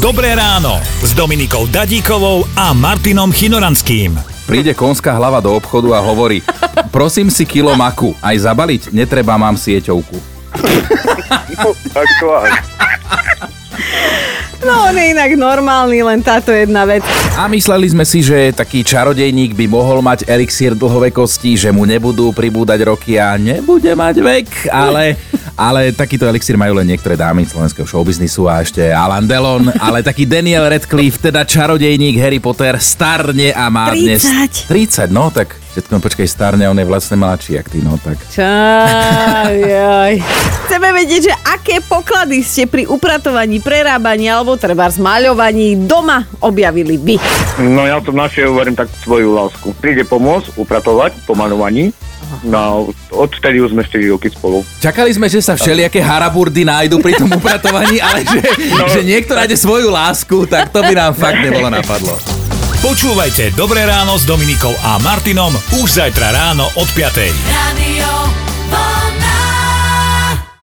Dobré ráno s Dominikou Dadíkovou a Martinom Chinoranským. Príde konská hlava do obchodu a hovorí Prosím si kilo maku, aj zabaliť netreba, mám sieťovku. No. No on je inak normálny, len táto jedna vec. A mysleli sme si, že taký čarodejník by mohol mať elixír dlhovekosti, že mu nebudú pribúdať roky a nebude mať vek, ale, ale takýto elixír majú len niektoré dámy slovenského showbiznisu a ešte Alan Delon, ale taký Daniel Radcliffe, teda čarodejník Harry Potter, starne a má dnes... 30. 30, no tak všetko, počkaj, starne, on je vlastne mladší, jak ty, no tak. Čajaj. Chceme vedieť, že aké poklady ste pri upratovaní, prerábaní alebo treba zmaľovaní doma objavili vy. No ja som našiel, hovorím tak, svoju lásku. Príde pomôcť upratovať po malovaní. No, odtedy už sme 4 roky spolu. Čakali sme, že sa všelijaké haraburdy nájdu pri tom upratovaní, ale že, no. že niekto nájde svoju lásku, tak to by nám fakt nebolo napadlo. Počúvajte Dobré ráno s Dominikou a Martinom už zajtra ráno od 5. Radio.